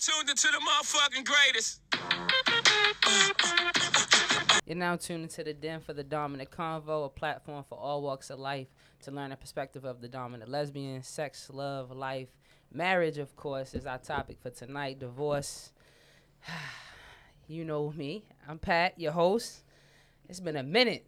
tuned into the motherfucking greatest. You're now tuned into the Den for the Dominant Convo, a platform for all walks of life to learn a perspective of the dominant lesbian, sex, love, life, marriage, of course, is our topic for tonight. Divorce. you know me. I'm Pat, your host. It's been a minute.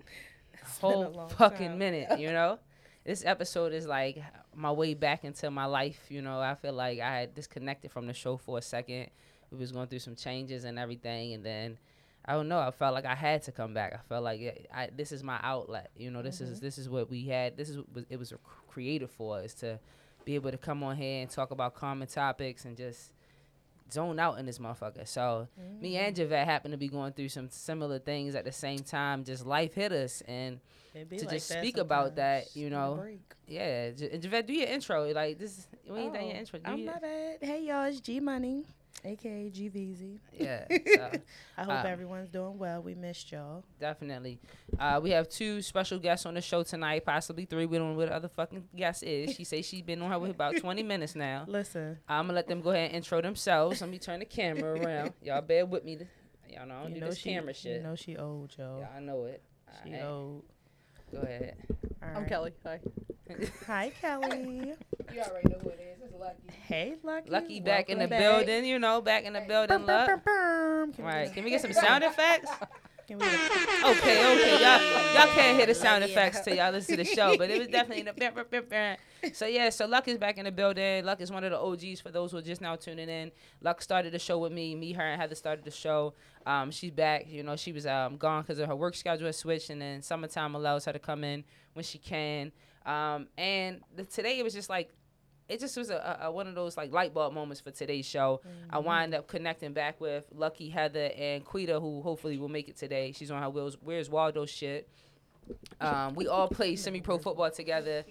A whole long fucking time. minute, you know? this episode is like my way back into my life, you know. I feel like I had disconnected from the show for a second. We was going through some changes and everything and then I don't know. I felt like I had to come back. I felt like it, I, this is my outlet. You know, this is mm-hmm. this is what we had. This is what it was created for is to be able to come on here and talk about common topics and just zone out in this motherfucker. So me and mm. Javette happened to be going through some similar things at the same time. Just life hit us, and to like just speak about that, you know. yeah. And Javette, do your intro. Like this, we ain't done your Oh, intro. Do I'm your, my bad. Hey y'all, it's G Money, aka G Veezy. yeah. So. I hope Um, everyone's doing well. We missed y'all. Definitely. Uh, we have two special guests on the show tonight, possibly three. We don't know what the other fucking guest is. She says she's been on her with about 20 minutes now. Listen, I'm going to let them go ahead and intro themselves. Let me turn the camera around. Y'all bear with me. Y'all know I don't you do know this she, camera shit. you know she old, y'all. yeah, I know it. she Alright, old. Go ahead. All I'm right. Kelly. Hi. Hi, Kelly. You already know who it is. It's Lucky. hey, Lucky. Lucky back in the back. building, you know, back in the building. Bum, bum, Luck. bum, bum. Can we Right. get- Can we get some sound effects? Can we get- okay, okay. Y'all, y'all can't hear the sound Yeah. effects till y'all listen to the show, but it was definitely the. bam, bam, bam, bam. So yeah, so Luck is back in the building. Luck is one of the OGs for those who are just now tuning in. Luck started the show with me. Me, her, and Heather started the show. Um, she's back. You know, she was um gone because of her work schedule had switched, and then summertime allows her to come in when she can. Um, and the, today it was just like. It just was a, a, a one of those like light bulb moments for today's show. I wind up connecting back with Lucky Heather and Quita, who hopefully will make it today. She's on her Will's Where's Waldo shit. Um, we all play semi-pro football together.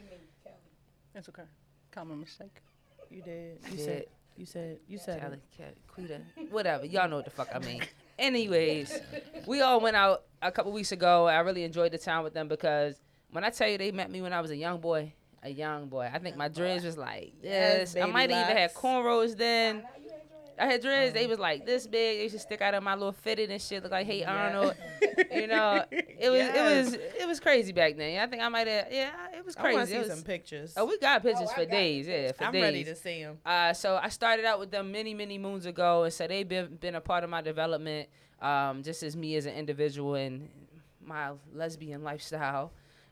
It's okay. Common mistake. You did. You Yeah. said. You said. You said. Kelly, it. Kelly, Quita, whatever. Y'all know what the fuck I mean. Anyways, we all went out a couple weeks ago. I really enjoyed the time with them because when I tell you they met me when I was a young boy, a young boy. I think my dreads was like Yes, this. I might have even had cornrows then. I had dreads. They was like this big. They used to stick out of my little fitted and shit. Look like Hey Arnold. You know, it was it was it was crazy back then. I think I might have. Yeah, it was crazy. I want to crazy. see It was- some pictures. oh, we got pictures for days. Yeah, for I'm days. ready to see them. Uh, so I started out with them many, many moons ago, and so they've been been a part of my development, um, just as me as an individual and my lesbian lifestyle.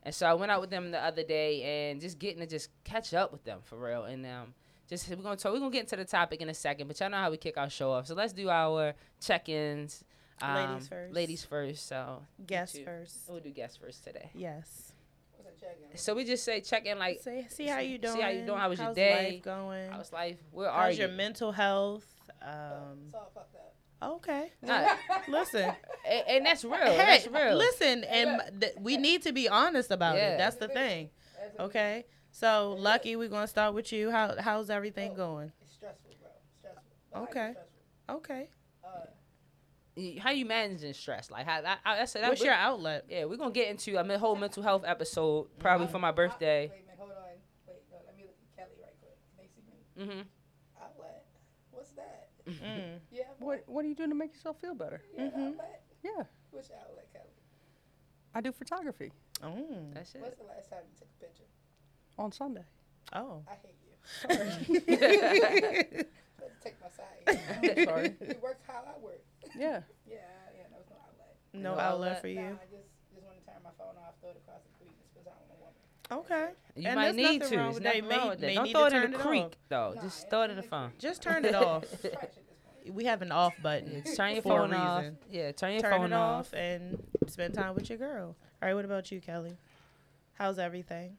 And so I went out with them the other day, and just getting to just catch up with them for real. And um, just we're gonna talk, we're gonna get into the topic in a second, but y'all know how we kick our show off. So let's do our check-ins. Um, Ladies first. Ladies first. So Guess two. first. we'll do guests first today. Yes. So we just say check in like Say, see how you doing. see how you doing, how was your day? How's day? Life going. how's life? Where are you? How's your mental health? Um, okay. Nah, Listen. and, and that's real. hey, that's real. listen, and th- we need to be honest about Yeah. it. That's the thing. Okay. So, Lucky, we're gonna start with you. How how's everything going? It's stressful, bro. Stressful. Okay. Stressful. Okay. Y- How you managing stress? Like how I, I, that's that, What's your outlet? yeah. We're gonna get into a whole mental health episode probably for my birthday. Wait a minute, hold on. Wait, no, let me look at Kelly right quick. Can they see me? Mm-hmm. Outlet. What's that? Mm. Yeah. What What are you doing to make yourself feel better? Yeah, Mhm. outlet. Yeah, What's your outlet, Kelly? I do photography Oh. That's it. What's the last time you took a picture? on Sunday. Oh. I hate you. Let's take my side. Sorry. you work how I work. Yeah. Yeah, yeah, no, it's no outlet. No No outlet outlet? for Nah, you. I just just want to turn my phone off, throw it across the creek, because I don't a woman. Okay. You And might need to. wrong with nothing that. wrong with that. Don't need throw to it in the creek though. Nah, Just throw it in the phone. Just turn it off. It's trash at this point. we have an off button. Yeah, turn your phone off. Yeah, turn your Turn phone it off. off and spend time with your girl. All right. What about you, Kelly? How's everything?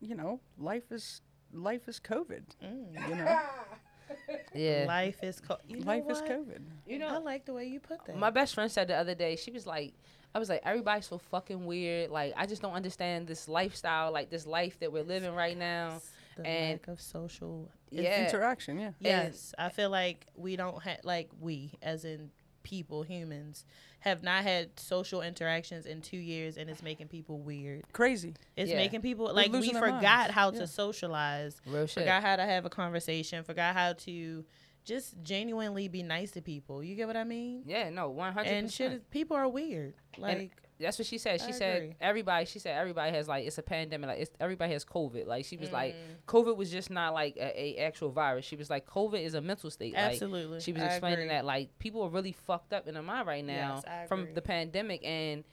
You know, life is life is COVID. Mm. You know, Yeah. Life is co- you know life is? COVID. You know, I like the way you put that. my best friend said the other day. She was like, I was like, everybody's so fucking weird. Like, I just don't understand this lifestyle, like this life that we're living right now. The and- lack of social. Yeah. Interaction. Yeah. Yes, I feel like we don't have like we as in people humans have not had social interactions in two years, and it's making people weird. Crazy. It's Yeah. making people like we forgot minds. how Yeah. to socialize, Real shit. forgot how to have a conversation, forgot how to just genuinely be nice to people. You get what I mean? Yeah, no, one hundred And shit, percent. people are weird. Like, That's what she said. She I said agree. everybody. She said everybody has like it's a pandemic. Like it's everybody has COVID. Like she was like Mm. COVID was just not like a, a actual virus. She was like COVID is a mental state. Like, absolutely. she was I explaining agree. that like people are really fucked up in their mind right now Yes, from the pandemic and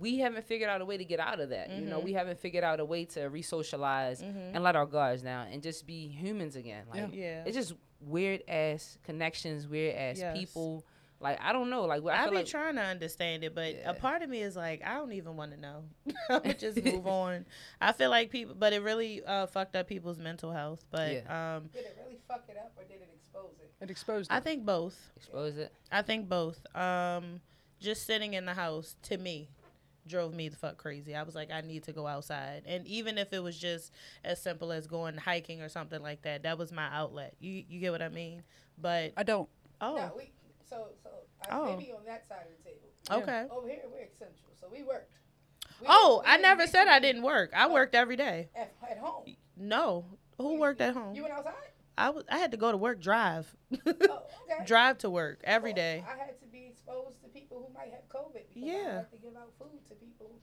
we haven't figured out a way to get out of that. You know, Mhm. we haven't figured out a way to re-socialize Mhm. and let our guards down and just be humans again. Like Yeah. it's just weird ass connections, weird ass Yes. people. Like I don't know. Like I I, feel be like trying to understand it, but Yeah. a part of me is like, I don't even want to know. I would just move on. I feel like people, but it really uh, fucked up people's mental health. But um, Did it really fuck it up or did it expose it? It exposed. I think both. expose it. I think both. Um, just sitting in the house to me drove me the fuck crazy. I was like, I need to go outside, and even if it was just as simple as going hiking or something like that, that was my outlet. You you get what I mean? But I don't. oh, No, we so so I, Oh. maybe on that side of the table. okay. Over here we're essential, so we worked. We Oh, didn't- we I didn't never said to I didn't work. I worked every day. at, at home. No, who worked at home? You went outside? I was. I had to go to work, drive, Oh, okay. drive to work every Well, day. I had to be exposed to people who might have COVID because I had to give out food to people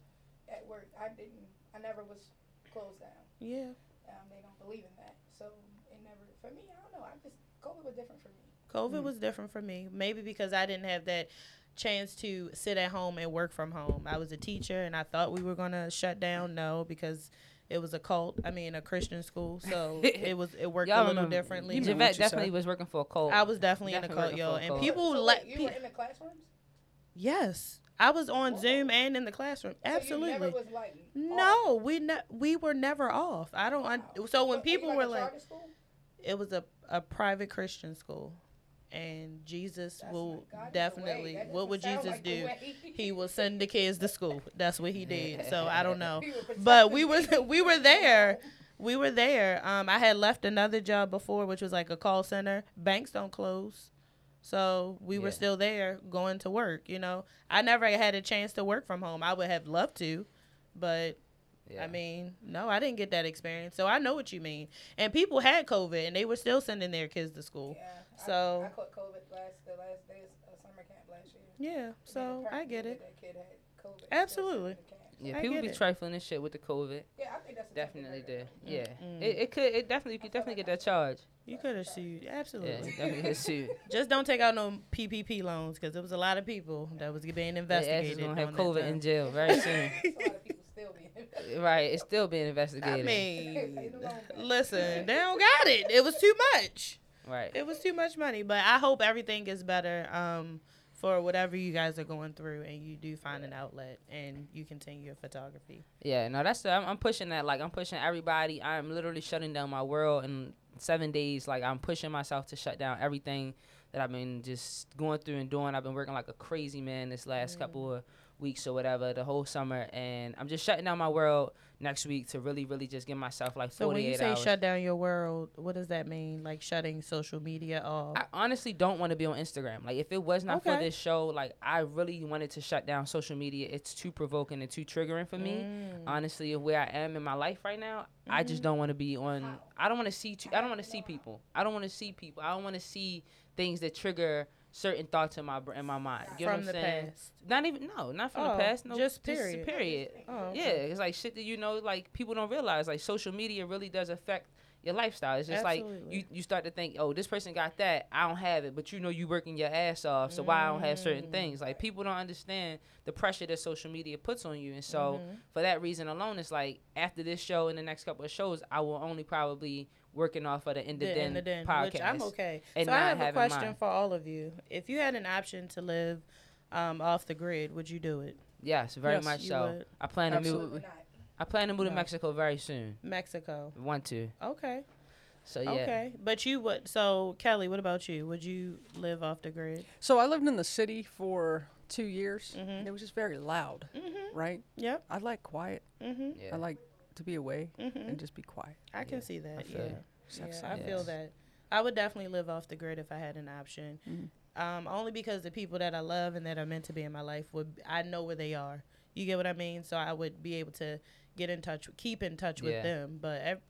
at work. I didn't. I never was closed down. Yeah, Um, they don't believe in that, so it never. For me, I don't know. I just COVID was different for me. COVID mm. was different for me. Maybe because I didn't have that chance to sit at home and work from home. I was a teacher, and I thought we were gonna shut down. No, because it was a cult. I mean, a Christian school, so it was it worked Y'all a little remember- differently. You know Javette you definitely said. was working for a cult. I was definitely, in a cult, yo, for a and cult. people so let. wait, you pe- were in the classrooms. yes, I was on Zoom and in the classroom. So you Absolutely. never was like off. no, we ne- we were never off. I don't. un- Wow. so when What, people like were like, school? it was a, a private Christian school, and Jesus That's will not- God is the way. definitely. What would Jesus like do? He will send the kids to school. That's what he did. So I don't know, He would protect but we were we were there. We were there. Um, I had left another job before, which was like a call center. Banks don't close. So we were still there going to work, you know. I never had a chance to work from home. I would have loved to, but Yeah. I mean, no, I didn't get that experience. So I know what you mean. And people had COVID and they were still sending their kids to school. Yeah. I- So- I, caught COVID last the last day of uh, summer camp last year. Yeah, so the I get it. That kid had COVID. Absolutely. sent him to camp. yeah, I people be it. trifling this shit with the COVID. Yeah, I think that's a Definitely temporary. did. Yeah, Mm. it, it could. It definitely you could definitely get that charge. You could have sued. Absolutely. Yeah, definitely get sued. Just don't take out no PPP loans because there was a lot of people that was being investigated. is gonna have COVID in jail very soon. There's a lot of people still being. right, it's still being investigated. I investigated. mean, Ain't no loan back. listen, they don't got it. It was too much. Right. It was too much money. But I hope everything gets better um, for whatever you guys are going through and you do find an outlet and you continue your photography. Yeah, no, that's the, I'm, I'm pushing that. Like I'm pushing everybody. I'm literally shutting down my world in seven days. Like I'm pushing myself to shut down everything that I've been just going through and doing. I've been working like a crazy man this last couple of weeks or whatever, the whole summer, and I'm just shutting down my world next week to really, really just give myself like 48 So when you say hours. shut down your world, what does that mean? Like shutting social media off? I honestly don't want to be on Instagram. Like if it was not for this show, like I really wanted to shut down social media. It's too provoking and too triggering for me. Mm. Honestly, of where I am in my life right now, I just don't want to be on. I don't want to see. Too, I don't want to see people. I don't want to see people. I don't want to see things that trigger certain thoughts in my in my mind. You know what the I'm saying? past. Not even no, not from Oh, the past. No, just period. period. Oh, Yeah, it's like shit that you know, like people don't realize. Like social media really does affect your lifestyle. It's just like you, you start to think, oh, this person got that, I don't have it, but you know you working your ass off, so why I don't have Mm. certain things? Like people don't understand the pressure that social media puts on you, and so Mm-hmm. for that reason alone, it's like after this show and the next couple of shows, I will only probably working off of the End of the Den in the den, podcast. which I'm okay. and so I have a question mine. for all of you. If you had an option to live um, off the grid, would you do it? Yes, very Yes, much so. would. I plan to move. Absolutely. Not. I plan to move to Mexico very soon. Mexico. Want to? Okay. So yeah. Okay. But you would. So Kelly, what about you? Would you live off the grid? So I lived in the city for two years. Mhm. And it was just very loud, Mm-hmm. right? Yep. I like quiet. Mm-hmm. Yeah. I like to be away Mm-hmm. and just be quiet. I can Yeah, see that. I feel yeah. you. Yeah, I feel Yes. that. I would definitely live off the grid if I had an option. Mhm. Um, only because the people that I love and that are meant to be in my life would I know where they are. You get what I mean? So I would be able to get in touch, keep in touch with them. But ev-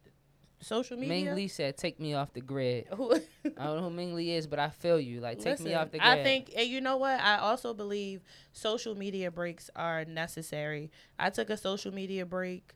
social media. Ming Lee said, "Take me off the grid." I don't know who Ming Lee is, but I feel you. Like, take me off the grid. I think, and you know what? I also believe social media breaks are necessary. I took a social media break,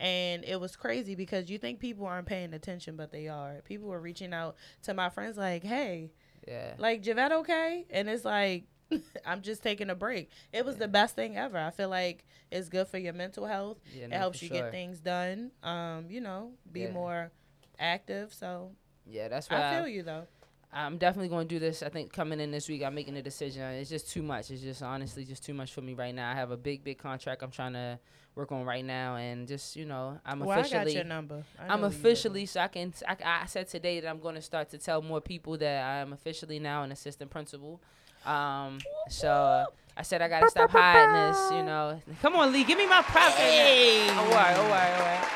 and it was crazy because you think people aren't paying attention, but they are. People were reaching out to my friends like, "Hey, yeah. like Javette, okay?" And it's like. I'm just taking a break. It was the best thing ever. I feel like it's good for your mental health. Yeah, it no, helps you sure. get things done. Um, you know, be Yeah. more active. So Yeah, that's why I I feel you though. I'm definitely going to do this. I think coming in this week, I'm making a decision. It's just too much. It's just honestly just too much for me right now. I have a big, big contract I'm trying to work on right now, and just you know, I'm well, I got officially. your number. I I'm officially so I can I, I said today that I'm going to start to tell more people that I am officially now an assistant principal. Um, so uh, I said I got to stop hiding this. You know, come on, Lee, give me my props. right now. Hey. Oh, all right, all right, all right.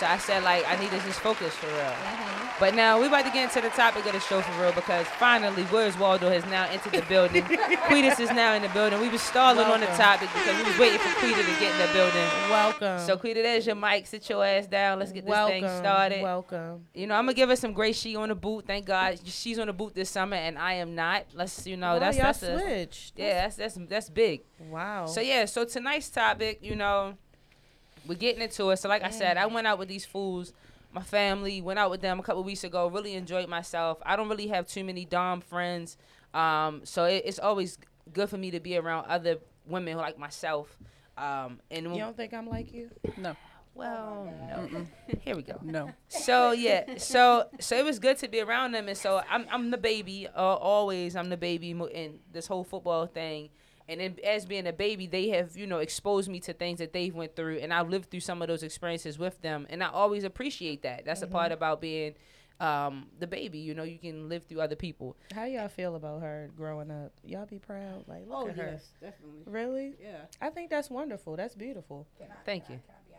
So I said like I need to just focus for real. But now we about to get into the topic of the show for real because finally Where's Waldo has now entered the building. Quita is now in the building. We was stalling on the topic because we was waiting for Quita to get in the building. Welcome. So Quita, there's your mic. Sit your ass down. Let's get this welcome. thing started. Welcome. You know, I'm gonna give her some grace. She on the boot. Thank God she's on the boot this summer, and I am not. Let's, you know, Wow, that's that's a, switched. yeah, that's that's that's big. Wow. So yeah, so tonight's topic, you know, we're getting into it. So like I said, I went out with these fools. My family went out with them a couple weeks ago. Really enjoyed myself. I don't really have too many dom friends, um, so it, it's always good for me to be around other women like myself. Um, and you don't think I'm like you? No, well, no. Here we go. no. So yeah, so so it was good to be around them, and so I'm I'm the baby. Uh, always I'm the baby in this whole football thing. And then as being a baby, they have you know exposed me to things that they've went through, and I've lived through some of those experiences with them, and I always appreciate that. That's a part about being um, the baby. You know, you can live through other people. How y'all feel about her growing up? Y'all be proud? Like, look Oh at her. yes, definitely. Really? Yeah. I think that's wonderful. That's beautiful. Can I, Thank can you. I, can I be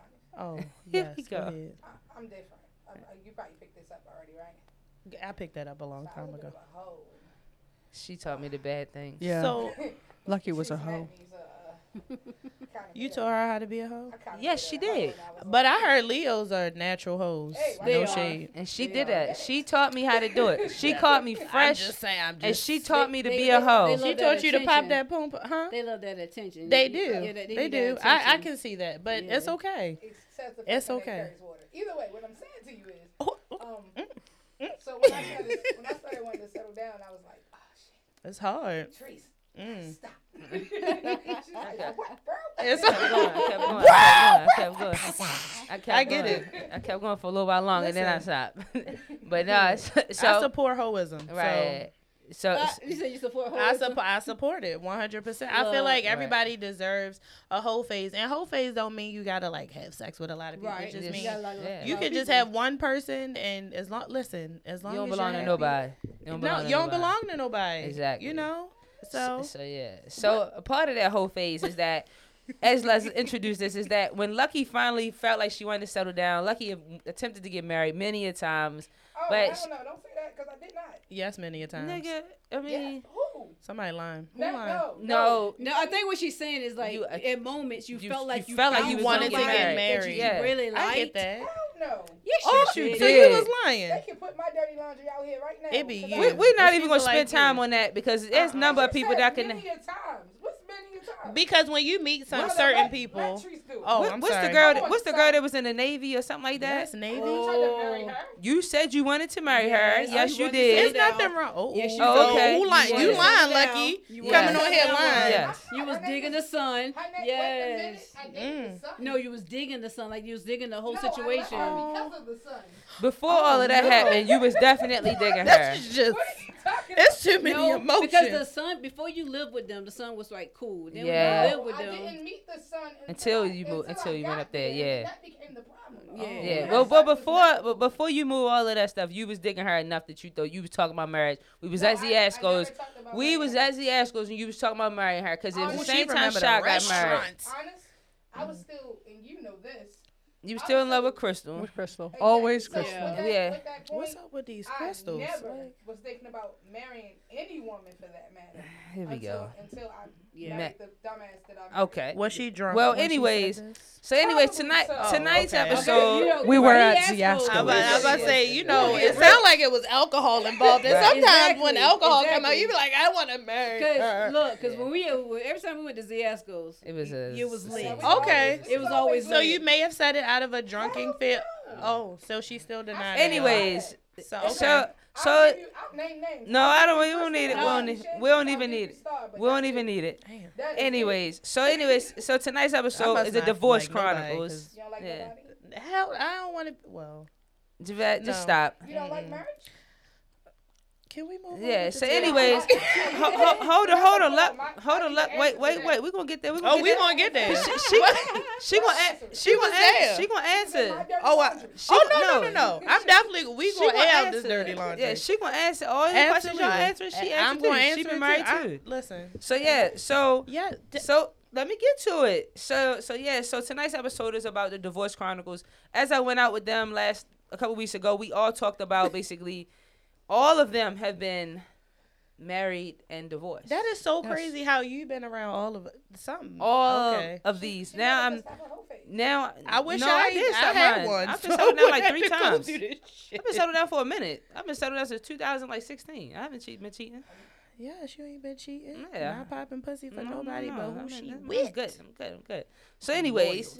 honest? Oh, Here yes. we Go go. ahead. I, I'm different. I, I, you probably picked this up already, right? I picked that up a long So I time was a bit ago. of a hoe. She taught me the bad things. Yeah. So Lucky was a hoe. me, so, uh, kinda you bit taught her how to be a hoe? Yes, she of a hoe did. when I was But I heard Leos are natural hoes. Hey, why no not? shade. And she They did that. She taught me how to do it. She caught me fresh, saying. I'm and she taught me to they- be they- a hoe. She taught you to pop that poom, pum- huh? They love that attention. They do. yeah, they need do. that I, I attention. can see that, but Yeah. it's okay. Excessive It's fucking okay. carries water. Either way, what I'm saying to you is, Oh, um, so when I started, when I started wanting to settle down, I was like, oh shit, It's hard. Trees, Mm. stop. She's like, what, bro? It's I kept going. I kept going. I kept going. I kept going. I, kept I get going. I kept going for a little while longer, and then I stopped. but no, so, so I support hoism. right. So, Uh, you said you support So I, hoism? I support it 100%. I feel Look. like Right. everybody deserves a whole phase. And whole phase don't mean you got to like have sex with a lot of people. Right. It just Yes. means got a Yeah. you can just have one person and as long listen, as long you don't as belong you're to happy- nobody. You don't no, to you don't nobody. belong to nobody. Exactly. You know? So, So, so yeah. So a part of that whole phase is that, as let's introduce this, is that when Lucky finally felt like she wanted to settle down, Lucky attempted to get married many a times. Oh, But I sh- don't know. Don't say that because I did not. yes, many a time. Nigga, I Yeah. mean, Who? Somebody lying. Who No, lying? no, no. No, I think what she's saying is like You, uh, at moments you, you- felt like you you, felt like you wanted to somebody get that married. you Yeah. really liked. I get that. Hell no. Yes, Oh, you so did. you did. was They can put my dirty laundry out here right now. It be you. We, we're not even gonna people spend time you. on that because there's Uh-uh. a number of people said that can. Many a times. What's many a times? Because when you meet some Brother, certain let- people. let Trees do it. Oh, What- I'm what's sorry. the girl? That, what's the girl that was in the navy or something like that? That's Navy. You tried to marry her. You said you wanted to marry her. I Yes, you wanted to did. say There's down. nothing wrong. Oh, Yes, you so did. Okay. who lying? You You lying, Lucky. You wanted Coming on here lying. Yes. You was digging the sun. Mm. Her name, Yes. Wait a minute. I dated the sun. No, you was digging the sun. Like you was digging the whole Oh, Oh, situation. because of the sun. Before all of that happened, you was definitely digging her. That's just. What are you talking It's too many no, emotions. because the sun before you lived with them, the sun was like cool. Then Yeah. when you lived with I didn't meet the sun Until I- you moved- until until you went up there, and yeah. That became the problem. Yeah. Oh, yeah, Yeah. well, but before, but before you move all of that stuff, you was digging her enough that you thought you was talking about marriage. We was No, at the I Ascos. never talked about We was her. at the Ascos, and you was talking about marrying her because it was Oh, the same time remember the Shot got married. Honest, I was still, and you know this. You was still in love with Crystal. With Crystal. Exactly. Always Crystal. with that- Yeah. point, What's up with these I crystals? never Like, was thinking about marrying any woman for that matter. Here we until, go. Until I Yeah. met. The dumbass that I met. Okay. Was she drunk? Well, when she said anyways. So anyway, Probably tonight so. tonight's Oh, okay. episode. you know, We were at he Ziasco. asked I was, about to say, you know, it sounded like it was alcohol involved, and Right. sometimes when Exactly, alcohol come out, exactly. you be like, I want to marry her. Look, cause when we uh, every time we went to Ziasco's, It was a- it was lit. So Okay. It was always So lit. you may have said it out of a drunken fit. Oh, so she still denied. it. Anyways, So, okay. so I'll so give you- I'll name names. no, I don't. We don't need it. We don't need. We don't even need it. We don't even need it. Anyways, so anyways, so tonight's episode is the Divorce like nobody, Chronicles. 'cause- You don't like Yeah. Hell, I don't want to. Well, Javette, just No. stop. You don't like marriage? Can we move? Yeah. with So, anyways, ho- ho- hold on, hold on, luck, hold on, luck. Wait, wait, wait. We're gonna get there. We gonna Oh, get we there. gonna get there. She, she, she gonna a- she She gonna was answer. there. She gonna answer. Oh, I, She oh no, no, no, no! I'm definitely we gonna gonna air this answer. dirty laundry. Yeah, she gonna answer all your questions y'all answering. She And I'm answered gonna too. answer She been married too. listen, So yeah, so yeah, so let me get to it. So so yeah, so tonight's episode is about the divorce chronicles. As I went out with them last a couple weeks ago, we all talked about basically all of them have been married and divorced. that is so crazy how you've been around all of it. Something. all okay. of these. Now I'm now I wish no, I, did I had mine. one. I've been so settled down I like had three to go times. through this shit. I've been settled down for a minute. I've been settled down since 2016. I haven't cheated, been cheating. Yeah, she ain't been cheating. Yeah. Not popping pussy for No, nobody, no, but who I mean, she I'm- I'm good. I'm good. I'm good. So, anyways,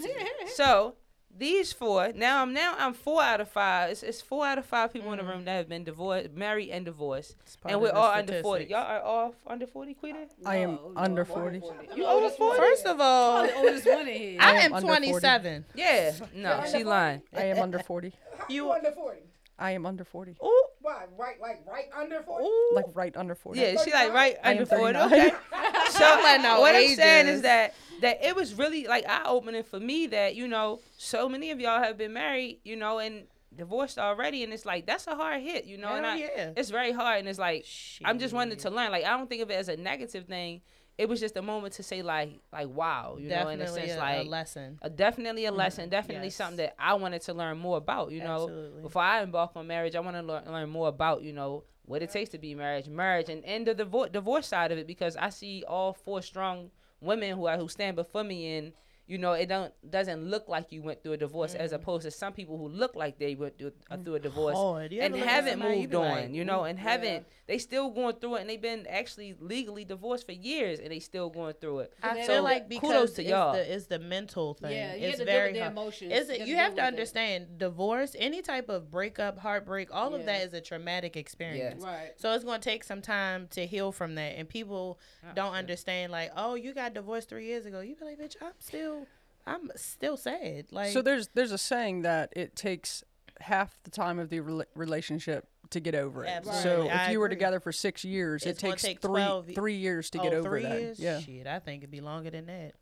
so these four. Now I'm now I'm four out of five. It's, it's four out of five people in the mm. room that have been divorced, married, and divorced, and we're the all under forty. Y'all are all under forty, Quita. I am No, under no, 40. You over forty? First of all, I'm the oldest one in here. I I am am under 40. 27. Yeah. No, she under lying. I am under 40. You- You under 40? I am under 40. Ooh, Why? Right, like right under 40? ooh. Like right under 40. Yeah, she like right under forty. Okay. So out what I'm saying is that that it was really like eye opening for me that you know so many of y'all have been married, you know, and divorced already, and it's like that's a hard hit, you know. and I, yeah. it's very hard, and it's like I'm just wanting to learn. Like I don't think of it as a negative thing. It was just a moment to say like like wow, you know, in a sense a, like a lesson. a, definitely a mm-hmm. lesson, definitely Yes. something that I wanted to learn more about. You know, Absolutely. before I embark on marriage, I want to learn, learn more about you know what it takes to be marriage, marriage, and and the divorce divorce side of it because I see all four strong women who are who stand before me and. You know, it don't doesn't look like you went through a divorce, as mm-hmm. opposed to some people who look like they went through, uh, mm. through a divorce Hard. And ever look at haven't moved be on, like, you know, ooh. and haven't they still going through it, and they've been actually legally divorced for years, and they still going through it. I So, feel like kudos to it's y'all. the it's the mental thing. Yeah, you it's have to deal very with their hard. emotions. Is it? You You have have to to deal with it. understand divorce, any type of breakup, heartbreak, all of that is a traumatic experience. yeah. Right. So it's going to take some time to heal from that, and people don't Absolutely. understand. Like, oh, you got divorced three years ago. You be like, bitch, I'm still, I'm still sad. Like, So there's there's a saying that it takes half the time of the rela- relationship to get over it. Absolutely. So I if you were agree. together for six years, It's it takes take three 12 three years to oh, get over that. years? Yeah. Shit, I think it'd be longer than that.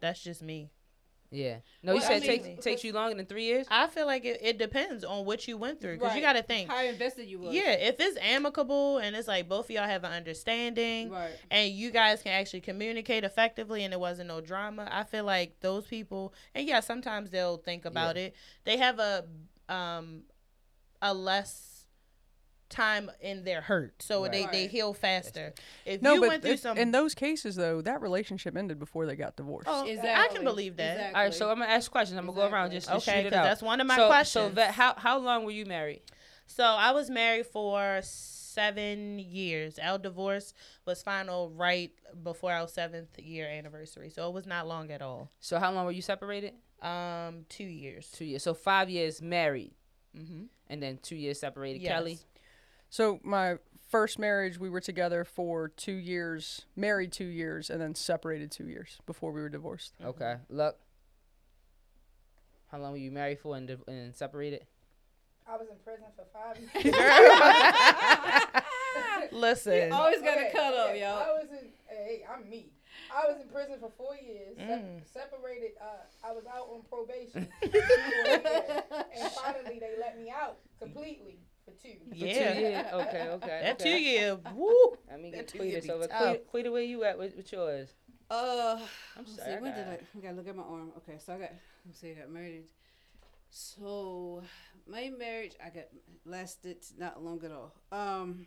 That's just me. Yeah. No, you Well, I said mean, take, because- takes you longer than three years. I feel like it, it depends on what you went through because you Right. got to think. How invested you was. Yeah, if it's amicable and it's like both of y'all have an understanding Right. and you guys can actually communicate effectively and it wasn't no drama, I feel like those people and yeah, sometimes they'll think about it. They have a um a less time in their hurt. So Right. they, they heal faster. If No, you but went through some in those cases though, that relationship ended before they got divorced. Oh, I can believe that. Exactly. All right, so I'm gonna ask questions. I'm gonna go around Exactly. just to Okay, shoot it 'cause out. that's one of my so, So, questions. Vet, how how long were you married? So I was married for seven years. Our divorce was final right before our seventh year anniversary. So it was not long at all. So how long were you separated? Um, two years. Two years. So five years married, Mm-hmm. and then two years separated. Yes. Kelly. So my first marriage, we were together for two years, married two years, and then separated two years before we were divorced. Okay. Look. How long were you married for and, div- and separated? I was in prison for five years. Listen. Always got to Oh, cut up, yo. I was in. Hey, I'm me. I was in prison for four years. sep- Mm. separated. Uh, I was out on probation. for a year, and finally, they let me out completely for two. For Yeah. Two years? Okay. Okay. That two year, woo. Let me get two year Quita. be Quita, Quita, where you at with, with yours? Uh, I'm sorry. see, when did I? I gotta look at my arm. Okay, so I got. Let me see. I got married. So my marriage, I got lasted not long at all. Um,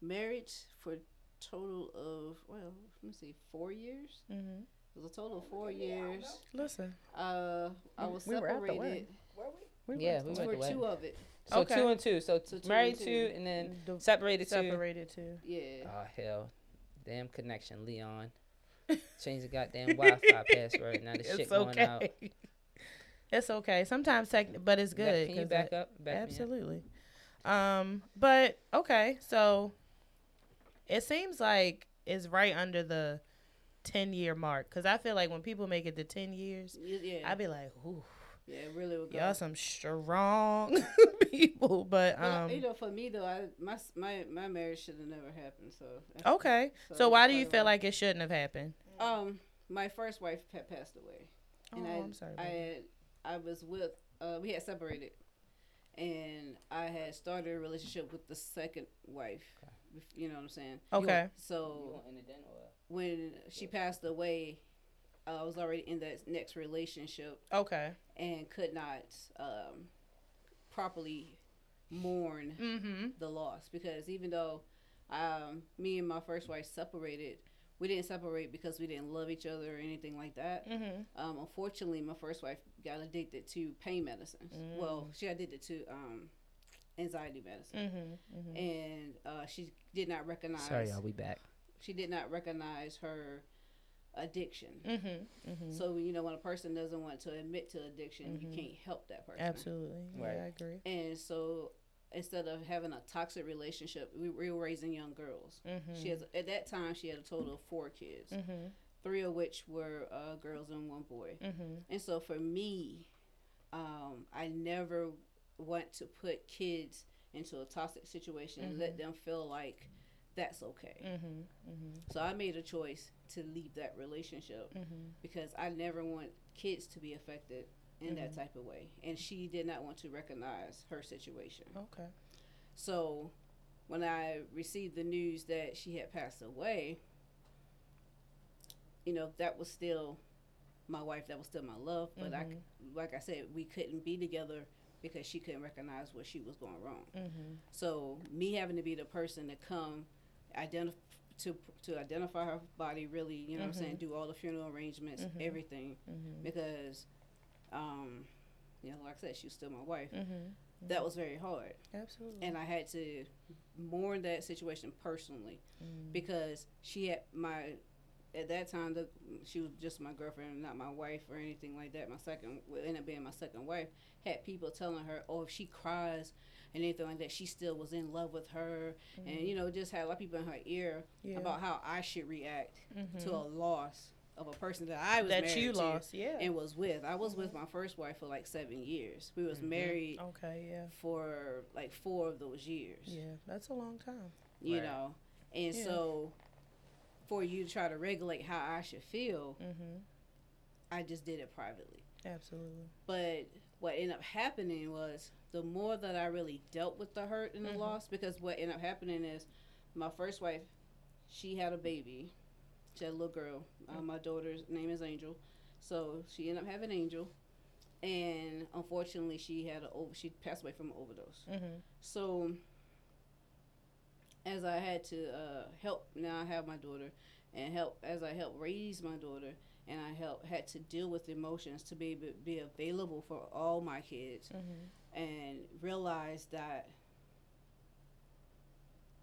marriage for total of well, let me see, four years. Mm-hmm. It was a total of four years. Listen. Uh, I was We were at the wedding. Where we? We Yeah, went we to- went for to wedding. two of it. So Okay. two and two. So, So two married and two. two and then The- separated two. Separated too. Yeah. Oh hell, damn connection, Leon. Change the goddamn Wi-Fi password. Now the shit It's going out. okay. It's okay. Sometimes tech, but it's good. Can you 'cause back it- up? Back me up. Absolutely. Um, but okay, so it seems like it's right under the ten year mark because I feel like when people make it to ten years, Yeah. I'd be like, ooh, yeah, it really would go. y'all some strong people. But um, you know, for me though, I my my my marriage should have never happened. So okay. so So why do you why- feel like it shouldn't have happened? Um, my first wife pa- passed away, and oh, I I'm sorry. I had, I was with uh we had separated, and I had started a relationship with the second wife. if- You know what I'm saying? okay. So when she passed away, I was already in that next relationship Okay. and could not um, properly mourn Mm-hmm. the loss because even though um, me and my first wife separated, we didn't separate because we didn't love each other or anything like that. Mm-hmm. Um, unfortunately, my first wife got addicted to pain medicines. Well, she got addicted to um, anxiety medicine, Mm-hmm. mm-hmm. and uh, she did not recognize. Sorry, y'all. We back. She did not recognize her addiction. Mm-hmm. Mm-hmm. So you know, when a person doesn't want to admit to addiction, you can't help that person. Absolutely. Right. Yeah, I agree. And so instead of having a toxic relationship, we, we were raising young girls. Mm-hmm. She has at that time she had a total of four kids, Mm-hmm. three of which were uh, girls and one boy. Mm-hmm. And so for me, um, I never want to put kids into a toxic situation and let them feel like that's okay. Mm-hmm. Mm-hmm. So I made a choice to leave that relationship Mm-hmm. because I never want kids to be affected in that type of way. And she did not want to recognize her situation. Okay. So when I received the news that she had passed away, you know, that was still my wife, that was still my love. But I, like I said, we couldn't be together because she couldn't recognize what she was going wrong. Mm-hmm. So me having to be the person to come, identify to to identify her body, really, you know what I'm saying, do all the funeral arrangements, everything, Mm-hmm. because, um, you know, like I said, she was still my wife. Mm-hmm. That was very hard, Absolutely. and I had to mourn that situation personally Mm. because she had my. At that time, the, she was just my girlfriend, not my wife or anything like that. My second, well, ended up being my second wife. Had people telling her, "Oh, if she cries and anything like that, she still was in love with her," and mm-hmm. you know, just had a lot of people in her ear Yeah. about how I should react Mhm. to a loss of a person that I was that married you to lost. Yeah. and was with. I was with mm-hmm. my first wife for like seven years. We was mm-hmm. married okay. Yeah. for like four of those years. Yeah. That's a long time. You Right. know, and Yeah. so for you to try to regulate how I should feel, Mm-hmm. I just did it privately. Absolutely. But what ended up happening was the more that I really dealt with the hurt and the Mhm. loss, because what ended up happening is my first wife, she had a baby. She had a little girl. Uh, my daughter's name is Angel. So she ended up having Angel. And unfortunately, she had a over. She passed away from an overdose. Mm-hmm. So, as I had to uh, help, now I have my daughter, and help as I help raise my daughter, and I help had to deal with emotions to be be available for all my kids, Mm-hmm. and realize that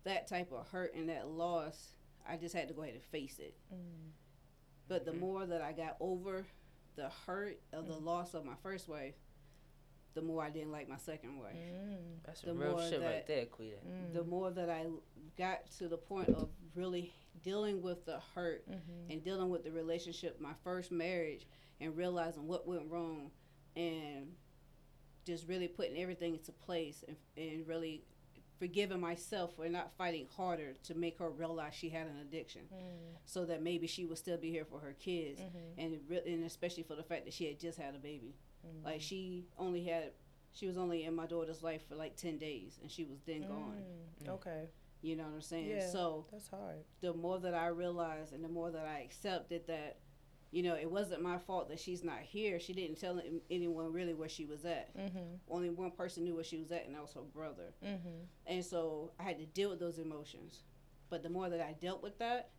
that type of hurt and that loss, I just had to go ahead and face it. Mm. But the more that I got over the hurt of the loss of my first wife, the more I didn't like my second wife. Mm. That's The real more shit right that- there, Quita. Mm. the more that I got to the point of really dealing with the hurt Mm-hmm. and dealing with the relationship, my first marriage, and realizing what went wrong, and just really putting everything into place and, and really forgiving myself for not fighting harder to make her realize she had an addiction Mm. so that maybe she would still be here for her kids Mhm. and re- and especially for the fact that she had just had a baby Mm. like she only had she was only in my daughter's life for like 10 days and she was then gone Mm. Okay. you know what i'm saying Yeah. so That's hard. the more that I realized and the more that I accepted that, you know, it wasn't my fault that she's not here. She didn't tell anyone really where she was at. Mm-hmm. Only one person knew where she was at, and that was her brother. Mm-hmm. And so I had to deal with those emotions. But the more that I dealt with that,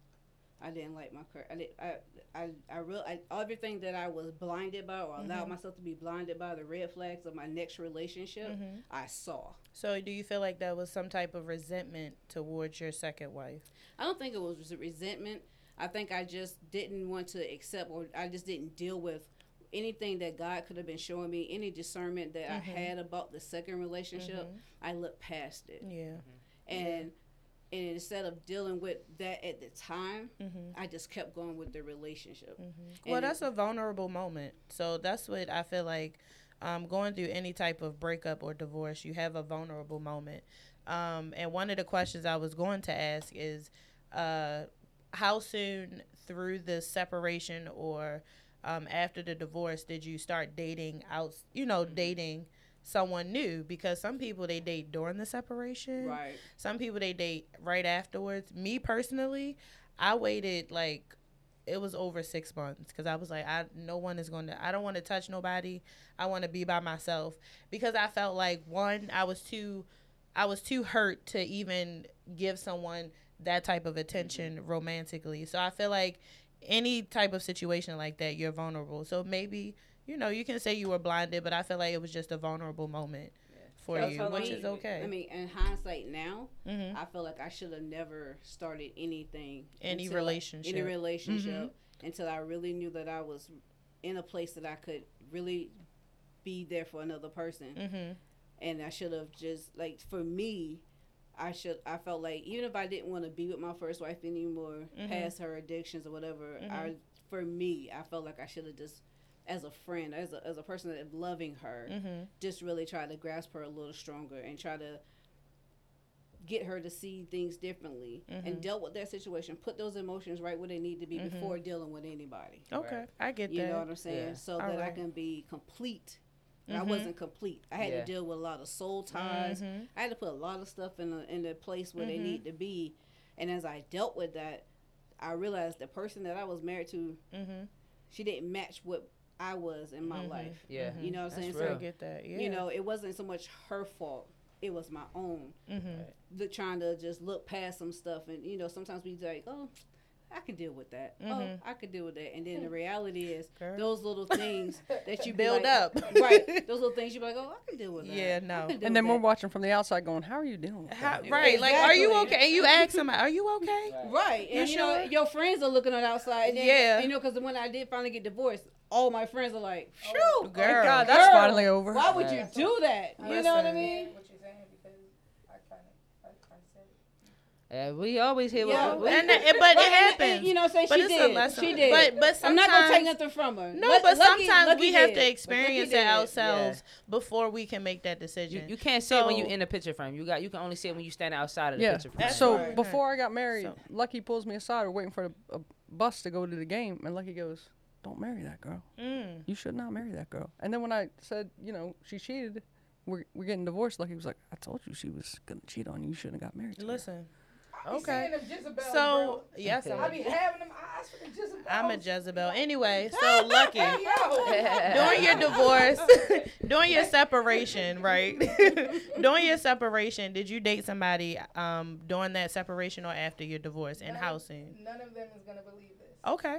I didn't like my career. I did, I I I real I, everything that I was blinded by or allowed mm-hmm. myself to be blinded by the red flags of my next relationship. Mm-hmm. I saw. So do you feel like that was some type of resentment towards your second wife? I don't think it was resentment. I think I just didn't want to accept, or I just didn't deal with anything that God could have been showing me, any discernment that I mm-hmm. had about the second relationship. Mm-hmm. I looked past it, Yeah. and and instead of dealing with that at the time, I just kept going with the relationship. Well, that's a vulnerable moment. So that's what I feel like um, going through any type of breakup or divorce, you have a vulnerable moment. Um, and one of the questions I was going to ask is uh, how soon through the separation or um, after the divorce did you start dating out, you know, dating someone new? Because some people they date during the separation. right. Some people they date right afterwards. Me personally, I waited like it was over six months because I was like, I no one is going to. I don't want to touch nobody. I want to be by myself because I felt like one, I was too, I was too hurt to even give someone that type of attention mm-hmm. romantically. So I feel like any type of situation like that, you're vulnerable. So maybe you know you can say you were blinded, but I feel like it was just a vulnerable moment for That's you, how which long- is okay. I mean, in hindsight now, Mhm. I feel like I should have never started anything, Any until relationship. any relationship, Mm-hmm. until I really knew that I was in a place that I could really be there for another person. Mhm. And I should have just like for me, I should I felt like even if I didn't want to be with my first wife anymore, Mm-hmm. past her addictions or whatever, I for me I felt like I should have just. As a friend, as a, as a person that loving her, Mm-hmm. just really try to grasp her a little stronger and try to get her to see things differently Mm-hmm. and dealt with that situation put those emotions right where they need to be before dealing with anybody Okay, I get you that. know what i'm saying Yeah. so All that i can be complete and Mhm. i wasn't complete i had Yeah. to deal with a lot of soul ties Mhm. i had to put a lot of stuff in the in the place where they Mhm. need to be and as i dealt with that i realized the person that i was married to Mhm. she didn't match what i was in my Mhm. life Yeah. you know what i'm That's saying I get that. Yeah. you know it wasn't so much her fault it was my own Mhm. the trying to just look past some stuff and you know sometimes we like oh i can deal with that oh i can deal with that and then the reality is Girl. those little things that you Build like- up. right those little things you be like oh i can deal with that Yeah, no. And then we're that. watching from the outside, going, "How are you dealing with How, that?" right. Like, are you okay? And you ask somebody, are you okay? right You and you know sure? your friends are looking on the outside and then, Yeah. you know because when i did finally get divorced all my friends are like oh, shoot oh Girl. Thank God, that's Girl, finally over. why would you do that you know what i mean What you're saying because I kind of, I kind of said it. We always hear Yeah. what we, And, that- but it and- happens. you know what I'm saying? But she it's did. lesson. She did. But- but I'm not gonna take nothing from her. no, Luck- but Lucky- sometimes Lucky we have to experience it did. ourselves before we can make that decision. you, you can't see it when you So- in the picture frame. You got you can only see it when you stand outside of the Yeah. picture frame. That's So right. before I got married, So- Lucky pulls me aside. We're waiting for a, a bus to go to the game, and Lucky goes, "Don't marry that girl. Mm. You should not marry that girl." And then when I said, you know, she cheated, we're we're getting divorced. Lucky was like, "I told you she was gonna cheat on you. You shouldn't have got married." To. Listen. I Okay. seeing them So bro. yes, I I'm be having them eyes for the Jezebels. I'm a Jezebel. Anyway, so lucky. Hey, yo. during your divorce, during your separation, right? during your separation, did you date somebody um during that separation or after your divorce and None how soon? None of them is gonna believe this. Okay.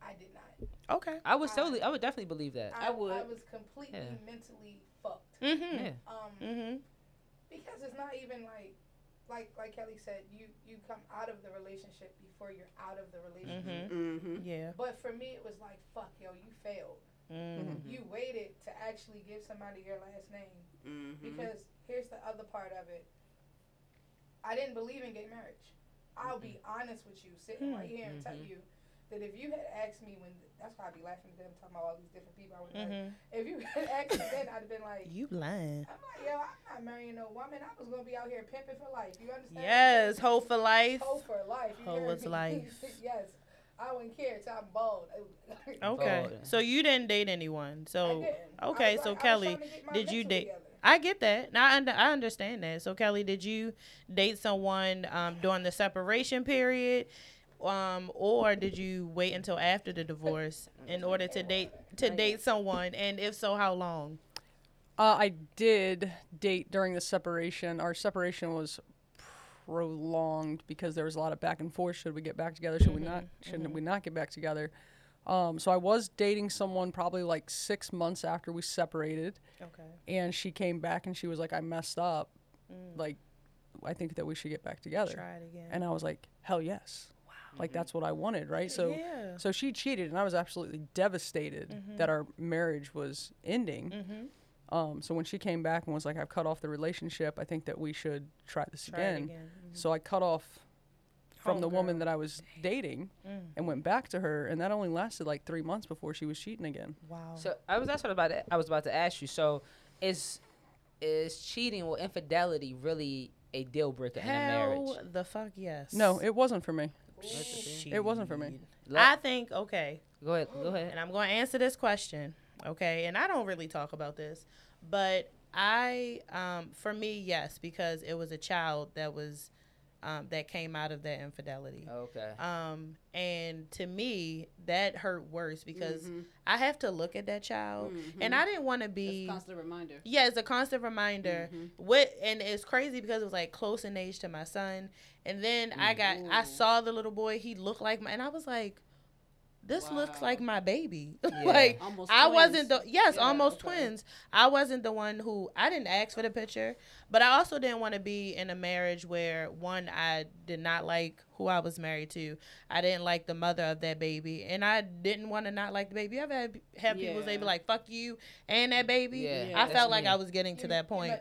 I did not. Okay. I would totally, I would definitely believe that. I, I would. I was completely Yeah. mentally fucked. Mm-hmm. Yeah. Um, Mhm. because it's not even like, like like Kelly said, you you come out of the relationship before you're out of the relationship. Mhm. Mm-hmm. Yeah. But for me, it was like, fuck, yo, you failed. Mm-hmm. You waited to actually give somebody your last name. Mm-hmm. Because here's the other part of it. I didn't believe in gay marriage. I'll be honest with you, sitting right here and tell Mhm. you that if you had asked me when, that's why I'd be laughing at them talking about all these different people I would marry. Mhm. If you had asked me then, I'd have been like, You lying? I'm like, yo, I'm not marrying no woman. I was gonna be out here pimping for life. You understand? Yes. Hope for life. Hoe for life. You Hoe heard was me? life. yes. I wouldn't care till I'm bald. Okay. Bold. So you didn't date anyone. I So didn't. I okay. was So like- I Kelly, trying to get my did you date? together. I get that. Now I, under, I understand that. So Kelly, did you date someone um, during the separation period, um, or did you wait until after the divorce in order to date to date someone? And if so, how long? Uh, I did date during the separation. Our separation was prolonged because there was a lot of back and forth. Should we get back together? Should we not? Shouldn't we not get back together? Um, so I was dating someone probably like six months after we separated, Okay. and she came back and she was like, "I messed up. Like, I think that we should get back together." Try it again. And I was like, "Hell yes!" Wow. Like that's what I wanted, right? So, Yeah. so she cheated, and I was absolutely devastated that our marriage was ending. Mm-hmm. Um, so when she came back and was like, "I've cut off the relationship. I think that we should try this Try it again." again. Mhm. So I cut off from the woman that I was dating Mm. and went back to her, and that only lasted like three months before she was cheating again. Wow. So I was that's what about to, I was about to ask you. So is is cheating or infidelity really a deal breaker in a marriage? the fuck yes. No, it wasn't for me. Shit. It wasn't for me. Let- I think okay, go ahead. Go ahead. and I'm going to answer this question. Okay, and I don't really talk about this, but I, um, for me, yes, because it was a child that was, um, that came out of that infidelity. Okay. Um, and to me, that hurt worse because I have to look at that child, and I didn't want to be. a constant reminder. Yeah, it's a constant reminder. What and it's crazy because it was like close in age to my son, and then I got I saw the little boy. He looked like my, and I was like, this looks like my baby. like Almost I wasn't the yes, Yeah, almost okay. twins. I wasn't the one who I didn't ask for the picture, but I also didn't want to be in a marriage where one I did not like who I was married to. I didn't like the mother of that baby, and I didn't want to not like the baby. I've had have people say be like "fuck you" and that baby. Yeah, I that's felt like me. I was getting to that point.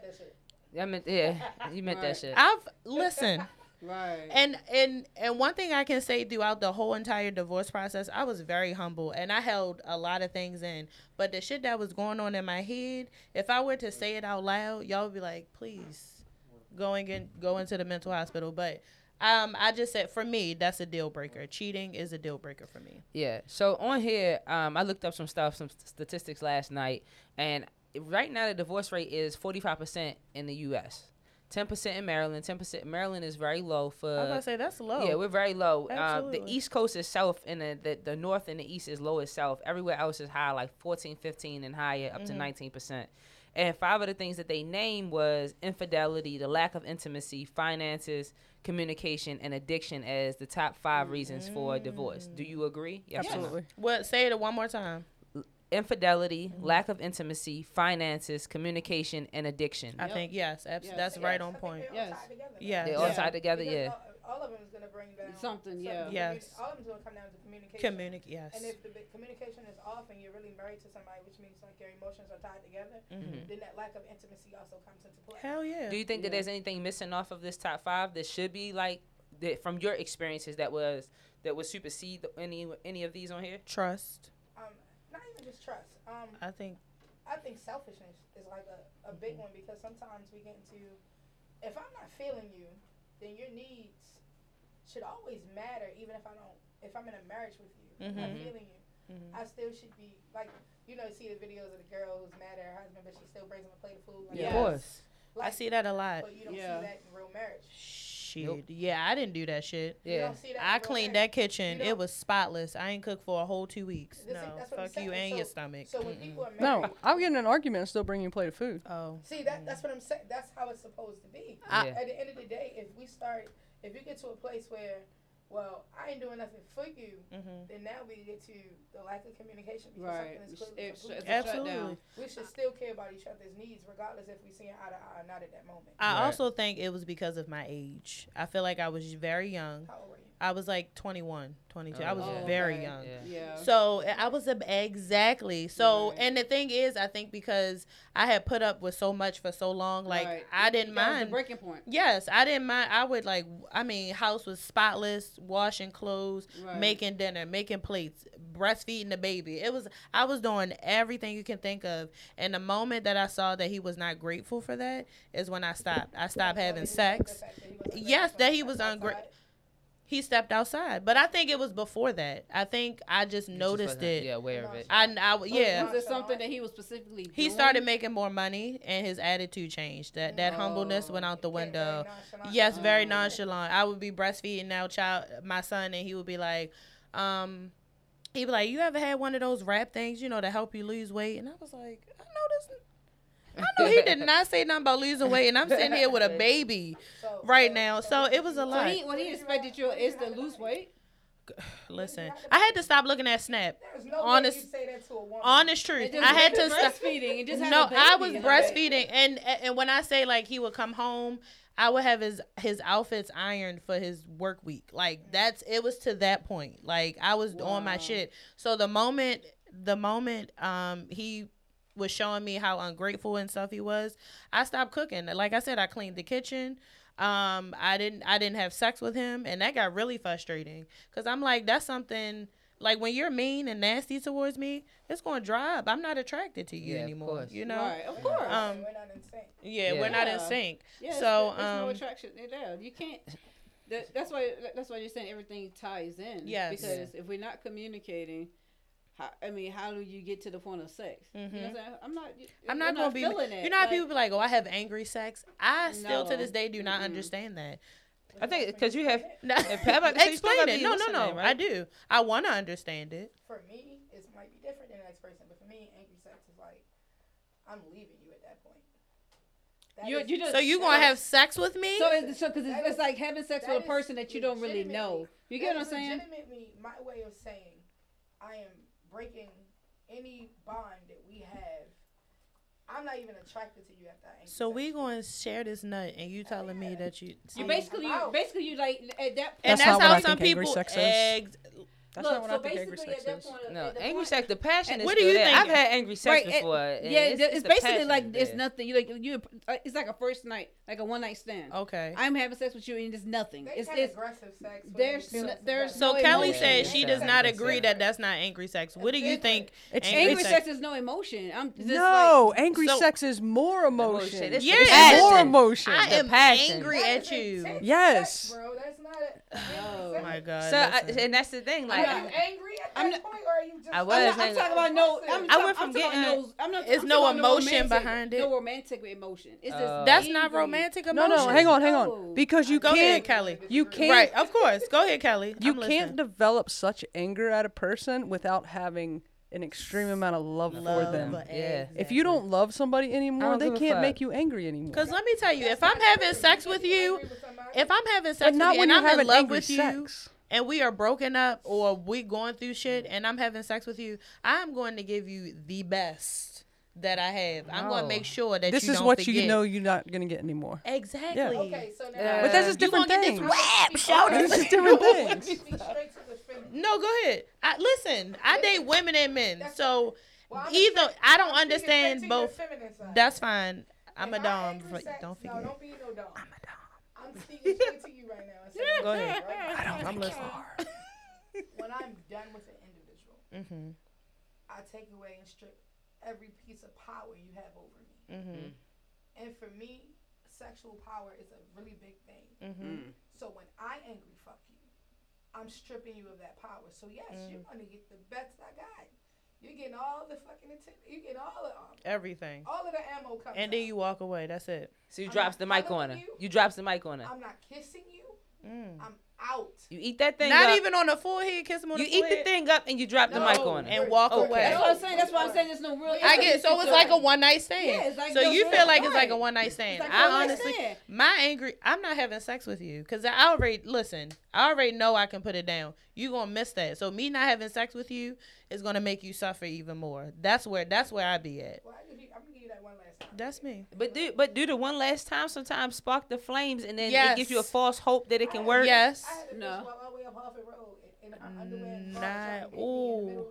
I meant yeah. You meant that shit. I've listen. Right. And and and one thing I can say throughout the whole entire divorce process, I was very humble and I held a lot of things in. But the shit that was going on in my head, if I were to say it out loud, y'all would be like, please, going in, go into the mental hospital. But um, I just said for me, that's a deal breaker. Cheating is a deal breaker for me. Yeah. So on here, um, I looked up some stuff, some st- statistics last night, and right now the divorce rate is forty five percent in the U.S. Ten percent in Maryland. Ten percent. Maryland is very low for. I was gonna say that's low. Yeah, we're very low. Um, the East Coast is south, and the, the the North and the East is low as south. Everywhere else is high, like 14, 15, and higher, up to Mm-hmm. nineteen percent. And five of the things that they named was infidelity, the lack of intimacy, finances, communication, and addiction as the top five reasons for divorce. Do you agree? Yes or no? Absolutely. What? Say it one more time. Infidelity, Mm-hmm. lack of intimacy, finances, communication, and addiction. I Yep. think yes. Abs- Yes. That's right on point. Yes. Yeah. They all tied together, Because yeah. All, all of them is gonna bring down Something, yeah. Yes. All of them is gonna come down to communication. Communicate. Yes. And if the bi- communication is off and you're really married to somebody, which means like your emotions are tied together, Mhm. then that lack of intimacy also comes into play. Hell yeah. Do you think that there's anything missing off of this top five that should be like that from your experiences that was that would supersede the, any any of these on here? Trust. Not even just trust. Um, I think. I think selfishness is like a, a big one because sometimes we get into if I'm not feeling you, then your needs should always matter even if I don't if I'm in a marriage with you. If I'm not feeling you. Mhm. I still should be like you know, see the videos of the girl who's mad at her husband but she still brings him a plate of food. Like, Yeah. Of Yes. course. I see that a lot. But you don't Yeah. see that in real marriage. Shit. Nope. Yeah, I didn't do that shit. You Yeah. don't see that I cleaned marriage. that kitchen. You It was spotless. I ain't cooked for a whole two weeks. This- no, that's fuck you saying. and your stomach. So when Mm-mm. people are married, No, I'm getting an argument and still bringing a plate of food. oh, see that that's what I'm saying. That's how it's supposed to be. I- At the end of the day, if we start, if you get to a place where, well, I ain't doing nothing for you, hmm then now we get to the lack of communication because Right. something is It's, clearly it's, completely- it's a Absolutely. We should still care about each other's needs, regardless if we see eye to eye or not at that moment. I Right. also think it was because of my age. I feel like I was very young. How old were you? I was like 21, 22. I was Oh, yeah. very okay. young. Yeah. Yeah. So eh, I was a, exactly. So Right. and the thing is, I think because I had put up with so much for so long, like Right. I didn't That was mind. the breaking point. Yes, I didn't mind. I would like. I mean, house was spotless, washing clothes, Right. making dinner, making plates, breastfeeding the baby. It was. I was doing everything you can think of. And the moment that I saw that he was not grateful for that is when I stopped. I stopped having sex. fact that he wasn't Yes, that he was that ungra- outside. He stepped outside, but I think it was before that. I think I just You noticed wasn't, it. Yeah, aware of it. I, I yeah. Was it something that he was specifically He started making more money, and his attitude changed. That that humbleness went out the Became very window. Yes, very Oh. nonchalant. I would be breastfeeding now child my son and he would be like, um he'd be like, You ever had one of those wrap things, you know, to help you lose weight? And I was like, I know this No, he did not say nothing about losing weight, and I'm sitting here with a baby So, right now. So it was a So lot. he, what he expected you is to lose weight. Listen, I had to stop looking at Snap. There's no Honest- way you say that to a woman. Honest truth, I had to stop. breastfeeding and just No, a baby I was breastfeeding, and and when I say like he would come home, I would have his his outfits ironed for his work week. Like that's it was to that point. Like I was on my shit. So the moment the moment um he was showing me how ungrateful and stuff he was, I stopped cooking. Like I said, I cleaned the kitchen. Um, I didn't I didn't have sex with him, and that got really frustrating. Cause I'm like, that's something. Like when you're mean and nasty towards me, it's gonna dry up. I'm not attracted to you Yeah, anymore. course. You know. Right, of course. Um, we're not in sync. Yeah, Yeah. we're not in sync. yeah, so, there's, there's um, no attraction there. You can't. That, that's why. That's why you're saying everything ties in. Yes. Because if we're not communicating, how, I mean, how do you get to the point of sex? You know what I'm? Mm-hmm. I'm not. I'm not gonna be. feeling it. You know how Like, people be like, "Oh, I have angry sex." I still to this day do not Mm-mm. understand that. I think because you have. No, If Pepper- so you still explain it. No, no, no. right? I do. I want to understand it. For me, it might be different than the next person, but for me, angry sex is like, I'm leaving you at that point. That You, is- you just, So you gonna have sex with me? So it's so because it's, it's like having sex with a person that you don't really know. You get what I'm is saying? Legitimately, my way of saying I am breaking any bond that we have. I'm not even attracted to you after I angry so sex we going to share this nut, and you telling me that you. You basically, you, Wow. basically, you like at that. and That's that's not what how some people sex is. eggs. That's look, not what so I think angry basically sex at that is. point, No, angry sex. The passion is What do you still there. I've had angry sex Right, before. and yeah, it's, it's, it's basically like it's there. nothing. You like you. uh, It's like a first night, like a one night stand. Okay. I'm having sex with you and it's nothing. They It's it's aggressive sex. when there's they feel n- it's there's together. So no Kelly emotion. says she does not agree that that's not angry sex. What do you think? It's angry angry sex- sex is no emotion. I'm just No, Like, angry So- sex is more emotion. Emotion. It's- it's it's more emotion. I am angry at you. Yes. bro. That's not a. Oh, Oh my God. So and that's the thing. Like you I'm, angry at that I'm not- point, or are you just? I I'm, was not, I'm talking about no. I'm, I went from I'm getting- about no. I'm not. It's I'm no talking about emotion romantic- behind it. No romantic emotion. It's just Oh. that's not angry. romantic no, emotion. no, no. hang on, hang on. Because you Go can't, ahead, Kelly. you can't, Right, of course. Go ahead, Kelly. you I'm can't listening. develop such anger at a person without having an extreme amount of love, Love for them. Yeah. If you don't love somebody anymore, they can't make you angry anymore. Because let me tell you, if I'm having sex with you, if I'm having sex but with not you when and you're I'm in love angry with you, sex. And we are broken up or we going through shit and I'm having sex with you, I'm going to give you the best that I have. I'm going to make sure that This you is don't what forget. you know you're not gonna get anymore. Exactly. Okay, so now. Yeah. But that's just different gonna get things. this whap, shout It's just different things. Speak straight to the finish. No, go ahead. I, listen, I date women and men, That's so Well, either straight- I don't I'm understand both. That's fine. I'm If a I dom. angry but sex- Don't No, forget. don't be no dom. I'm a dom. I'm speaking straight to you right now. and saying Go ahead. right? I don't I'm think you listening. are. When I'm done with an individual, Mhm. I take away and strip every piece of power you have over me. Mhm. And for me, sexual power is a really big thing. Mhm. So when I angry fuck you, I'm stripping you of that power. So yes, Mm. you're gonna get the best I got. You're getting all the fucking attention. You get all the um, Everything. all of the ammo coming. And then you walk away. That's it. so you I'm drops the mic on her. you. You drops the mic on her. I'm not kissing you. Mm. I'm out. You eat that thing Not up. even on the forehead. Kiss him on You the eat the thing up and you drop the mic on it and walk Okay. away. That's what I'm saying. That's why I'm saying there's no real. I get so it's like a one night stand. Yeah, it's like so you feel real- like it's like a one night stand. It's like I honestly, stand. my angry. I'm not having sex with you because I already listen. I already know I can put it down. You gonna miss that. So me not having sex with you is gonna make you suffer even more. That's where that's where I be at. Well, That's me. But do but do the one last time sometimes spark the flames and then Yes. it gives you a false hope that it can work. Yes. I had a No. bitch walk all the way up Harford Road in, in her underwear and Nah, bra trying to date me in the ooh.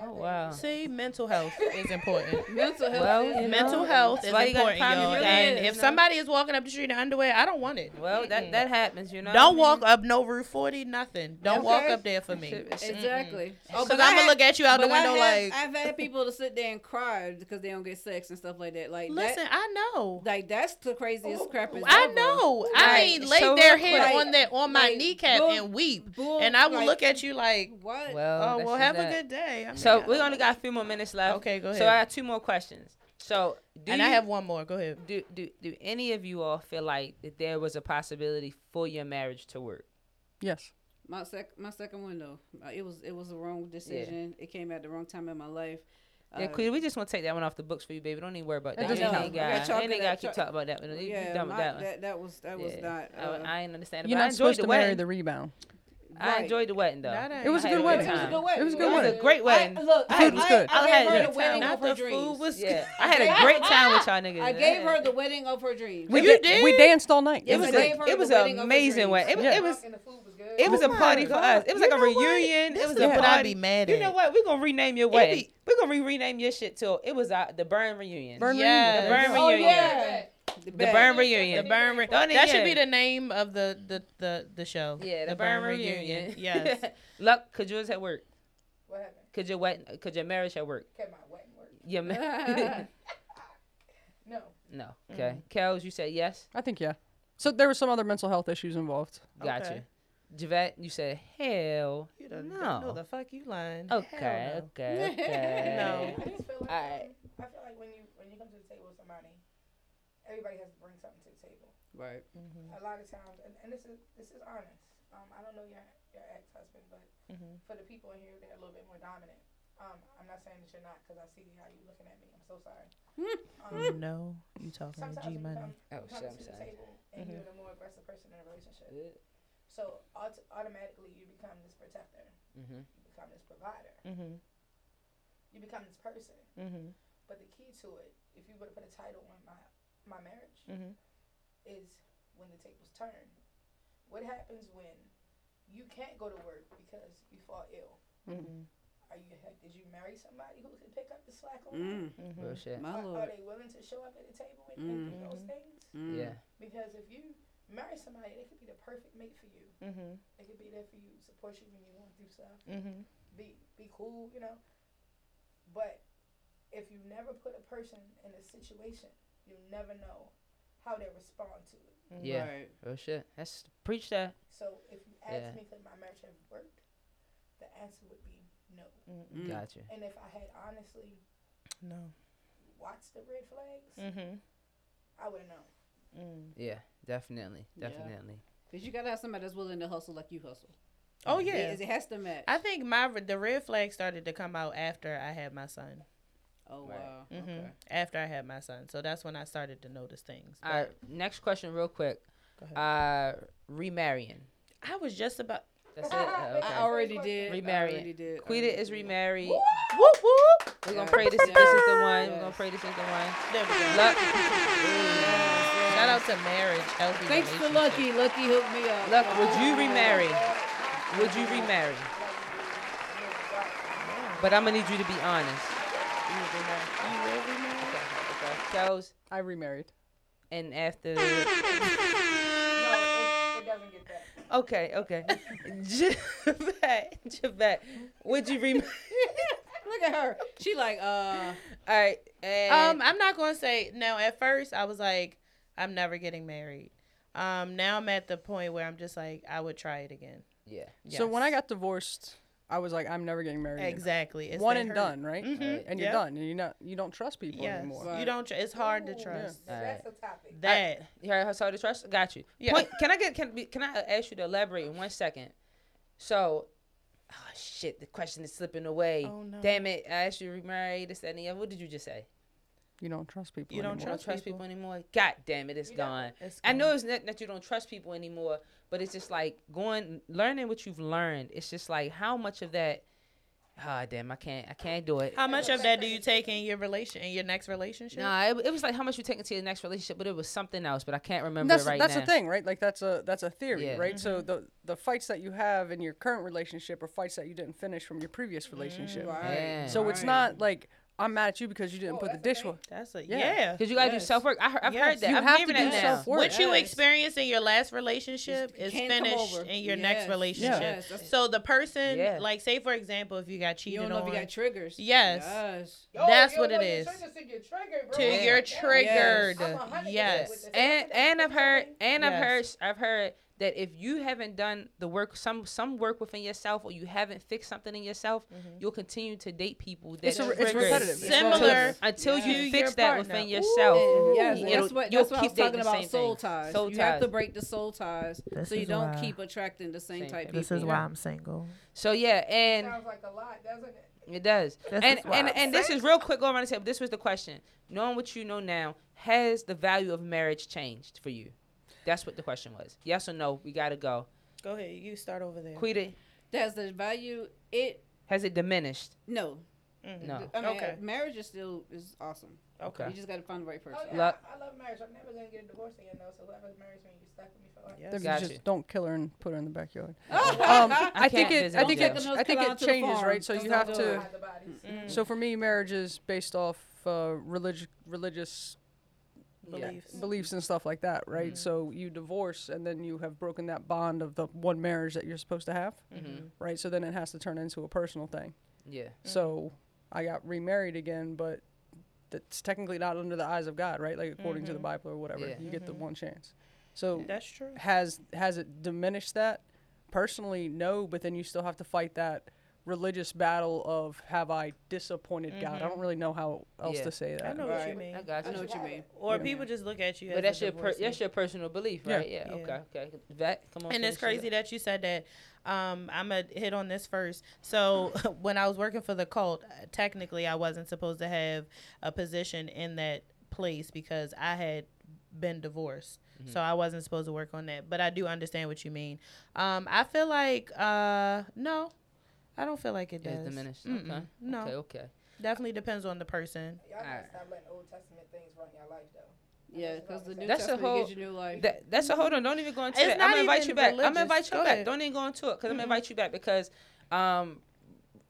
Middle of winter. Oh wow. See, mental health is important. mental health. Well, is you know, Mental health is why you gotta important, y'all. your And ears, if you somebody is walking up the street in underwear, I don't want it. Well, that that happens, you know. Don't walk up no Route 40, nothing. Don't walk up there for me. Shit, shit. Exactly. Oh, Because but I I'm gonna look at you out the window have- like, I've had people to sit there and cry because they don't get sex and stuff like that. Like listen, that, I know. like that's the craziest crap. as I ever. know. I Right. mean, lay So their head quick, on that on my kneecap and weep, and I will look at you like, What? Well, oh well, have a good day. I mean, So we only got a few more minutes left. Okay, go ahead. So I ahead. got two more questions. So do and you, I have one more. Go ahead. do, do do any of you all feel like that there was a possibility for your marriage to work? Yes. My sec, my second one though, uh, it was it was the wrong decision. It came at the wrong time in my life. Yeah, Uh, Queen, we just want to take that one off the books for you, baby. Don't even worry about that. doesn't Ain't count. got got, ain't got that keep talking about that. one. You yeah, my- that one. that, that was that was not. I, Uh, I ain't understand. it, You're but I not supposed the to marry the rebound. I enjoyed the wedding though. That ain't- It was a I had good wedding. It was a good wedding. It was a wedding. great I, wedding. look, I I, was I, good. I, I gave had her the wedding Not of her the dreams. was Yeah, I had a great time with y'all niggas. I gave her the wedding of her dreams. We You did. We danced all night. It Yes, was I a, gave her it was an amazing wedding. It, was- it was And the food was good. it was Oh a my party for us. It was You like a know what? reunion. It This was is a what party. I be mad at. You know what? We're gonna rename your wedding. be- We're gonna re- rename your shit till it was uh, the burn reunion. Burn Yes. The burn Oh reunion. yeah, The best. burn The reunion. burn. Re- Don't that should be the name of the the the, the show. Yeah, the, burn, reunion. Yes. Luck, could yours at work? What happened? Could your wedding? Could your marriage at work? Kept my wedding work. Your ma- No. no. Okay. Kels, you said yes. I think yeah. So there were some other mental health issues involved. Got Okay. you. Javette, you said hell. You don't No. know the fuck you lying. Okay. No. Okay. Okay. No. I just feel like Alright. um, I feel like when you when you come to the table with somebody, everybody has to bring something to the table. Right. A lot of times, and, and this is this is honest. Um, I don't know your your ex husband, but Mhm. for the people in here, they're a little bit more dominant. Um, I'm not saying that you're not, because I see how you're looking at me. I'm so sorry. Um, No, you talking to G you Money. Oh, you come shit, I'm to the sorry. table and Mhm. you're the more aggressive person in a relationship. So aut- automatically you become this protector. Mm-hmm. You become this provider. Mm-hmm. You become this person. Mhm. But the key to it, if you were to put a title on my my marriage, Mhm. is when the tables turn. What happens when you can't go to work because you fall ill? Mhm. Are you did you marry somebody who can pick up the slack on Mm, that? Mhm. Real shit. my Are, are they willing to show up at the table and, and do those things? Mm. Yeah. Because if you marry somebody, they could be the perfect mate for you. Mm-hmm. They could be there for you, support you when you're going through stuff, Mm-hmm. be be cool, you know. But if you never put a person in a situation, you'll never know how they respond to it. Yeah. Right. Real shit. That's preach that. So if you ask Yeah. me could my marriage have worked, the answer would be no. Mhm. Mm. Got you. And if I had honestly No. watched the red flags, Mhm. I would have known. Mm. Yeah. Definitely. Definitely. Cause you gotta have somebody that's willing to hustle like you hustle. Oh It- yeah. It, has to match. I think my the red flag started to come out after I had my son. Oh Right. wow. Mhm. Okay. After I had my son, so that's when I started to notice things. All right. Next question, real quick. Go ahead. Uh, remarrying. I was just about. That's it. Uh, okay. I already did. I Remarrying. already did. Quita is did. remarried. Whoop whoop. We're gonna pray this, this is the one. We're gonna pray this is the one. There we go. Luck, Shout out to marriage, healthy. Thanks to. Lucky. Lucky hooked me up. Luck, would you remarry? Would you remarry? But I'm gonna need you to be honest. You will be married? Okay. Kels, I remarried. and after. No, it, it doesn't get that. Okay, okay. Javette, Javette, would you remarry? Look at her. She like uh. All right. And Um, I'm not gonna say no. At first, I was like, I'm never getting married. Um, now I'm at the point where I'm just like, I would try it again. yeah. So when I got divorced, I was like, I'm never getting married. exactly, it's One and hurt. done, right? Mhm, And you're done. And you not you don't trust people Yes, anymore. Right. you don't. Tr- it's hard to trust now That's a topic. that. You heard her sorry to trust? Got you. Yeah. Point, can I get can be, can I ask you to elaborate in one second? So, oh shit, the question is slipping away. Oh, no. Damn it! I asked you to remarry this that, and the other. What did you just say? You don't trust people. You don't You anymore. don't trust people anymore. God damn it, it's You don't. gone. I know it's not that you don't trust people anymore, but it's just like going learning what you've learned. It's just like how much of that. Ah, damn, I can't, I can't do it. How much of that do you take in your relation in your next relationship? Nah, it, it was like how much you take into your next relationship, but it was something else. But I can't remember that's it right that's now. the thing, right? Like that's a that's a theory, Yeah. right? So the the fights that you have in your current relationship are fights that you didn't finish from your previous relationship. Right. Yeah. So it's not like I'm mad at you because you didn't Oh, put the that's okay. dishwasher. That's a Yeah. yeah. Because you gotta do self work. I heard, I've Yes. heard that. You I'm have to do that now. self-work. What you Yes. experienced in your last relationship is finished in your Yes. next relationship. Yes, So the person, Yeah. like, say for example, if you got You cheated don't know on, if you got triggers. Yes. Yes. Yo, That's you what don't it know your is. triggers till you're triggered, bro. till Yeah. you're Yes. triggered, I'm a hundred yes. And and I've heard and I've heard I've heard that if you haven't done the work some some work within yourself or you haven't fixed something in yourself, mm-hmm. you'll continue to date people that It's a- it's trigger repetitive. It's Similar until Yes. you fix that partner. within yourself. And yes, that's what you'll that's what I keep was talking about. Soul ties. Soul you have to break the soul ties This so you don't why- keep attracting the same, Same type type. people. This is why I'm single. So yeah, and Sounds like a lot, doesn't it? It does. This and and, I'm and this is real quick going around the table. This was the question. Knowing what you know now, has the value of marriage changed for you? That's what the question was. Yes or no? We gotta go. Go ahead. You start over there. Quita, Does the value it? has it diminished? No. Mhm. No. I mean, Okay. marriage is still is awesome. Okay. You just got to find the right person. Oh, yeah, Luck. I, I love marriage. I'm never gonna get a divorce again though. So whoever marries me, you stuck with me for life. Yes. Then Got just you. don't kill her and put her in the backyard. Oh, Um, I, I think it. I think it. I think it out to the changes, right? So Just you have to. it. Hide. Mm. So for me, marriage is based off uh, religious religious Beliefs. beliefs and stuff like that, right? Mhm. So you divorce and then you have broken that bond of the one marriage that you're supposed to have, Mm-hmm. right? So then it has to turn into a personal thing. Yeah. So I got remarried again, but that's technically not under the eyes of God, right? Like according to the Mhm. Bible or whatever, Yeah. you get the Mhm. one chance. So That's true. has has it diminished that? Personally, no. But then you still have to fight that religious battle of have I disappointed God? I don't really know how else Yeah. to say that. I know what you Right. mean. I got I you. know what you mean. Or Yeah. people just look at you But as that's a your per- divorcee. that's your personal belief, Yeah. right? Yeah. Yeah. Okay. Okay. Vet, come on. and it's finish it crazy up. that you said that. Um, I'm gonna hit on this first. So when I was working for the cult, uh, technically I wasn't supposed to have a position in that place because I had been divorced. Mm-hmm. So I wasn't supposed to work on that. But I do understand what you mean. Um, I feel like uh, no, I don't feel like it does. It's diminished. Mm-mm. Okay. No, Okay. Okay. definitely depends on the person. Y'all gotta Alright. stop letting Old Testament things run your life though. Yeah, because the New That's a whole- gives you new life. That, that's a hold on. Don't even go into It's that. I'm gonna invite you back. I'm gonna invite you Go back. ahead. Don't even go into it because I'm Mhm. gonna invite you back because um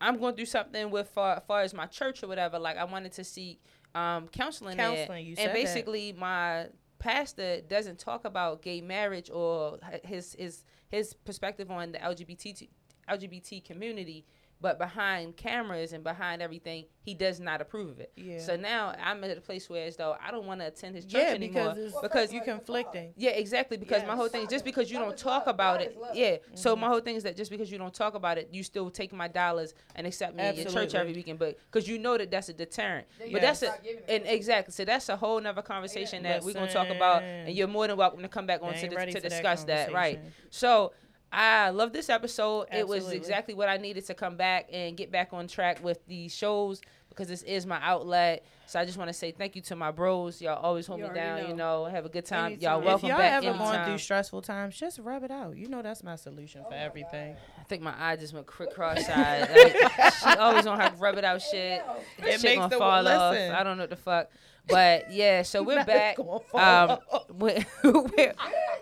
I'm going through something with far, far as my church or whatever. Like I wanted to seek um counseling. there. Counseling, you said and that. basically my pastor doesn't talk about gay marriage or his his his perspective on the LGBT t- LGBT community. But behind cameras and behind everything, he does not approve of it. Yeah. So now I'm at a place where as though I don't want to attend his church yeah, anymore because it's, Well, because you're conflicting. yeah, exactly. Because my whole thing is just because you don't talk love. about God it. is love. Yeah. So Mhm. my whole thing is that just because you don't talk about it, you still take my dollars and accept me in your church every weekend. But because you know that that's a deterrent. Then But that's a stop it and exactly. So that's a whole nother conversation that we're gonna talk about, and you're more than welcome to come back They on to, ain't to for that discuss that. Right. So I love this episode. It was exactly what I needed to come back and get back on track with these shows because this is my outlet. So I just want to say thank you to my bros. Y'all always hold You me down. You know. know, have a good time. Anytime. Y'all If welcome if y'all back ever anytime. going through stressful times, just rub it out. You know that's my solution Oh for everything. I think my eye just went cri- cross-eyed. like, she always on her rub it out shit. It shit makes gonna the- fall listen. off. I don't know what the fuck. But yeah, so we're back. Um, we're, we're,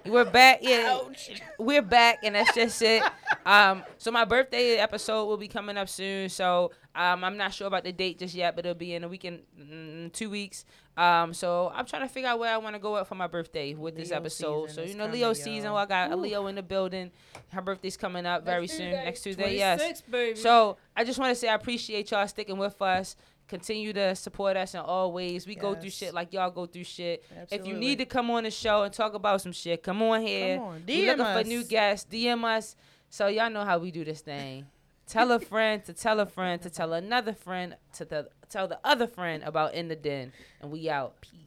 we're back. Yeah, Ouch. we're back, and that's just it. Um, so my birthday episode will be coming up soon. So um, I'm not sure about the date just yet, but it'll be in a week in mm, two weeks. Um, so I'm trying to figure out where I want to go out for my birthday with this episode. So you know, Leo season. y'all. I got a Leo in the building. Her birthday's coming up very soon, next Tuesday. Yes. baby. So I just want to say I appreciate y'all sticking with us. Continue to support us in all ways. We go through shit like y'all go through shit. If you need to come on the show and talk about some shit, come on here. Come on, DM looking us. for new guests. DM us. So y'all know how we do this thing. tell a friend to tell a friend to tell another friend to the, tell the other friend about in the den, and we out. Peace.